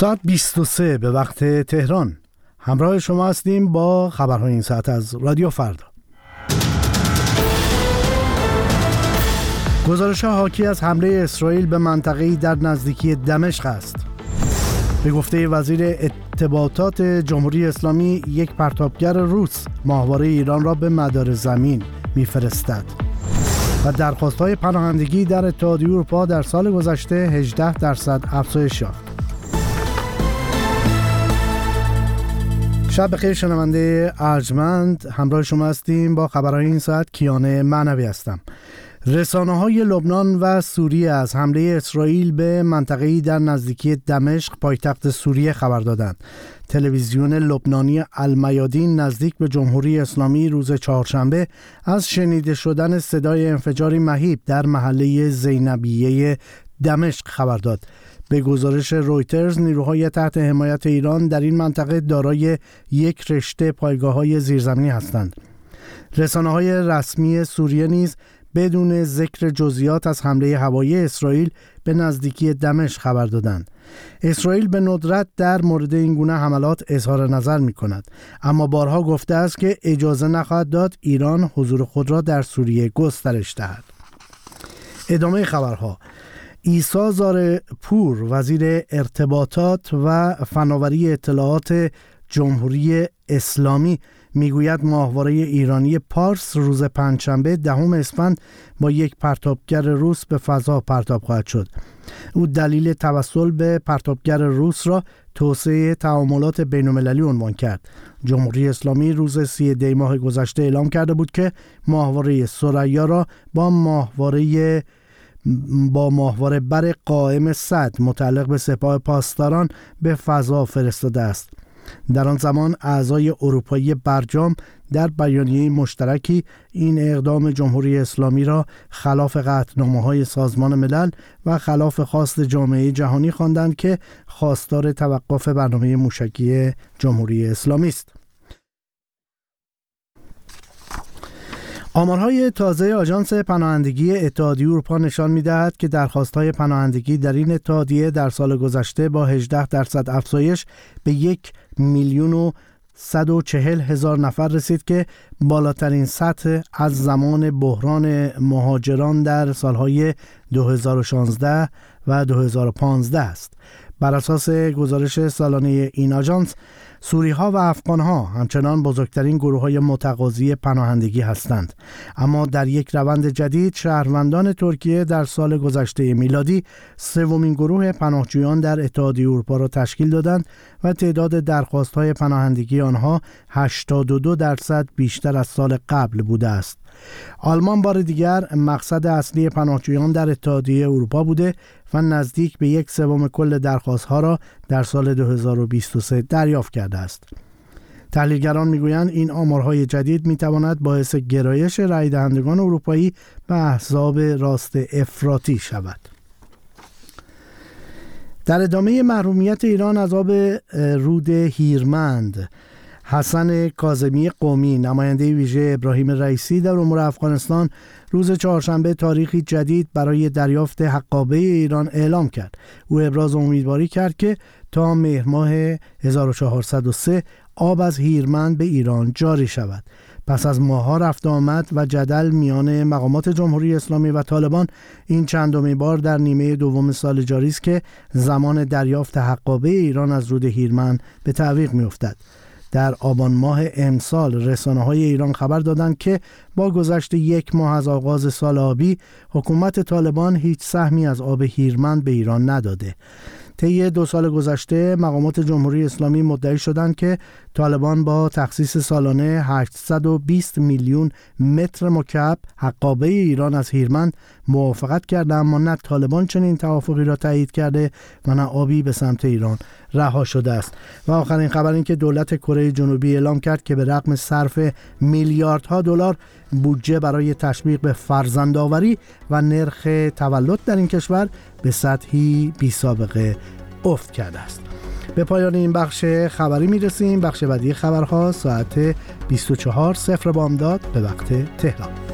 ساعت 23 به وقت تهران. همراه شما هستیم با خبرهای این ساعت از رادیو فردا. گزارش حاکی از حمله اسرائیل به منطقه‌ای در نزدیکی دمشق است. به گفته وزیر ارتباطات جمهوری اسلامی یک پرتابگر روس ماهواره ایران را به مدار زمین میفرستد. و درخواست های پناهندگی در اتحادیه اروپا در سال گذشته 18 درصد افزایش یافت. شب بخیر شنونده ارجمند. همراه شما هستیم با خبرهای این ساعت. کیانه معنوی هستم. رسانه های لبنان و سوریه از حمله اسرائیل به منطقه‌ای در نزدیکی دمشق پایتخت سوریه خبر دادند. تلویزیون لبنانی المیادین نزدیک به جمهوری اسلامی روز چهارشنبه از شنیده شدن صدای انفجاری مهیب در محله زینبیه دمشق خبر داد. به گزارش رویترز نیروهای تحت حمایت ایران در این منطقه دارای یک رشته پایگاه های زیرزمینی هستند. رسانه های رسمی سوریه نیز بدون ذکر جزئیات از حمله هوایی اسرائیل به نزدیکی دمشق خبر دادند. اسرائیل به ندرت در مورد این گونه حملات اظهار نظر می کند اما بارها گفته است که اجازه نخواهد داد ایران حضور خود را در سوریه گسترش دهد. ادامه خبرها ایسا زار پور وزیر ارتباطات و فناوری اطلاعات جمهوری اسلامی می‌گوید ماهواره ایرانی پارس روز پنجشنبه دهم اسفند با یک پرتابگر روس به فضا پرتاب خواهد شد. او دلیل توسل به پرتابگر روس را توسعه تعاملات بین المللی عنوان کرد. جمهوری اسلامی روز سی دی ماه گذشته اعلام کرده بود که ماهواره سریا را با ماهواره با ماهواره بر قائم صد متعلق به سپاه پاسداران به فضا فرستاده است در آن زمان اعضای اروپایی برجام در بیانیه مشترکی این اقدام جمهوری اسلامی را خلاف قطعنامه های سازمان ملل و خلاف خواست جامعه جهانی خواندند که خواستار توقف برنامه موشکی جمهوری اسلامی است. آمارهای تازه آژانس پناهندگی اتحادیه اروپا نشان می‌دهد که درخواست‌های پناهندگی در این اتحادیه در سال گذشته با 18 درصد افزایش به یک میلیون و 140 هزار نفر رسید که بالاترین سطح از زمان بحران مهاجران در سالهای 2016 و 2015 است. بر اساس گزارش سالانه این آژانس سوری ها و افغان ها همچنان بزرگترین گروه های متقاضی پناهندگی هستند. اما در یک روند جدید شهروندان ترکیه در سال گذشته میلادی سومین گروه پناهجویان در اتحادیه اروپا را تشکیل دادند و تعداد درخواست های پناهندگی آنها 82 درصد بیشتر از سال قبل بوده است. آلمان بار دیگر مقصد اصلی پناهجویان در اتحادیه اروپا بوده و نزدیک به یک سوم کل درخواست ها را در سال 2023 دریافت کرده است. تحلیلگران می‌گویند این آمارهای جدید می‌تواند باعث گرایش رای دهندگان اروپایی به احزاب راست افراطی شود. در ادامه محرومیت ایران از آب رود هیرمند حسن کازمی قومی نماینده ویژه ابراهیم رئیسی در امور افغانستان روز چهارشنبه تاریخی جدید برای دریافت حقابه ایران اعلام کرد. او ابراز امیدواری کرد که تا مهر ماه 1403 آب از هیرمند به ایران جاری شود. پس از ماها رفت آمد و جدل میان مقامات جمهوری اسلامی و طالبان این چندمین بار در نیمه دوم سال جاری است که زمان دریافت حقابه ایران از رود هیرمند به تعویق میافتد. در آبان ماه امسال رسانه های ایران خبر دادند که با گذشت یک ماه از آغاز سال آبی حکومت طالبان هیچ سهمی از آب هیرمند به ایران نداده. طی دو سال گذشته مقامات جمهوری اسلامی مدعی شدند که طالبان با تخصیص سالانه 820 میلیون متر مکعب حقابه ایران از هیرمند موافقت کرده اما نه طالبان چنین توافقی را تایید کرده و نه آبی به سمت ایران. رها شده است. و آخرین خبر این که دولت کره جنوبی اعلام کرد که به رغم صرف میلیاردها دلار بودجه برای تشویق به فرزندآوری و نرخ تولد در این کشور به سطحی بی سابقه افت کرده است. به پایان این بخش خبری می رسیم بخش بعدی خبرها ساعت 24 صفر بامداد به وقت تهران.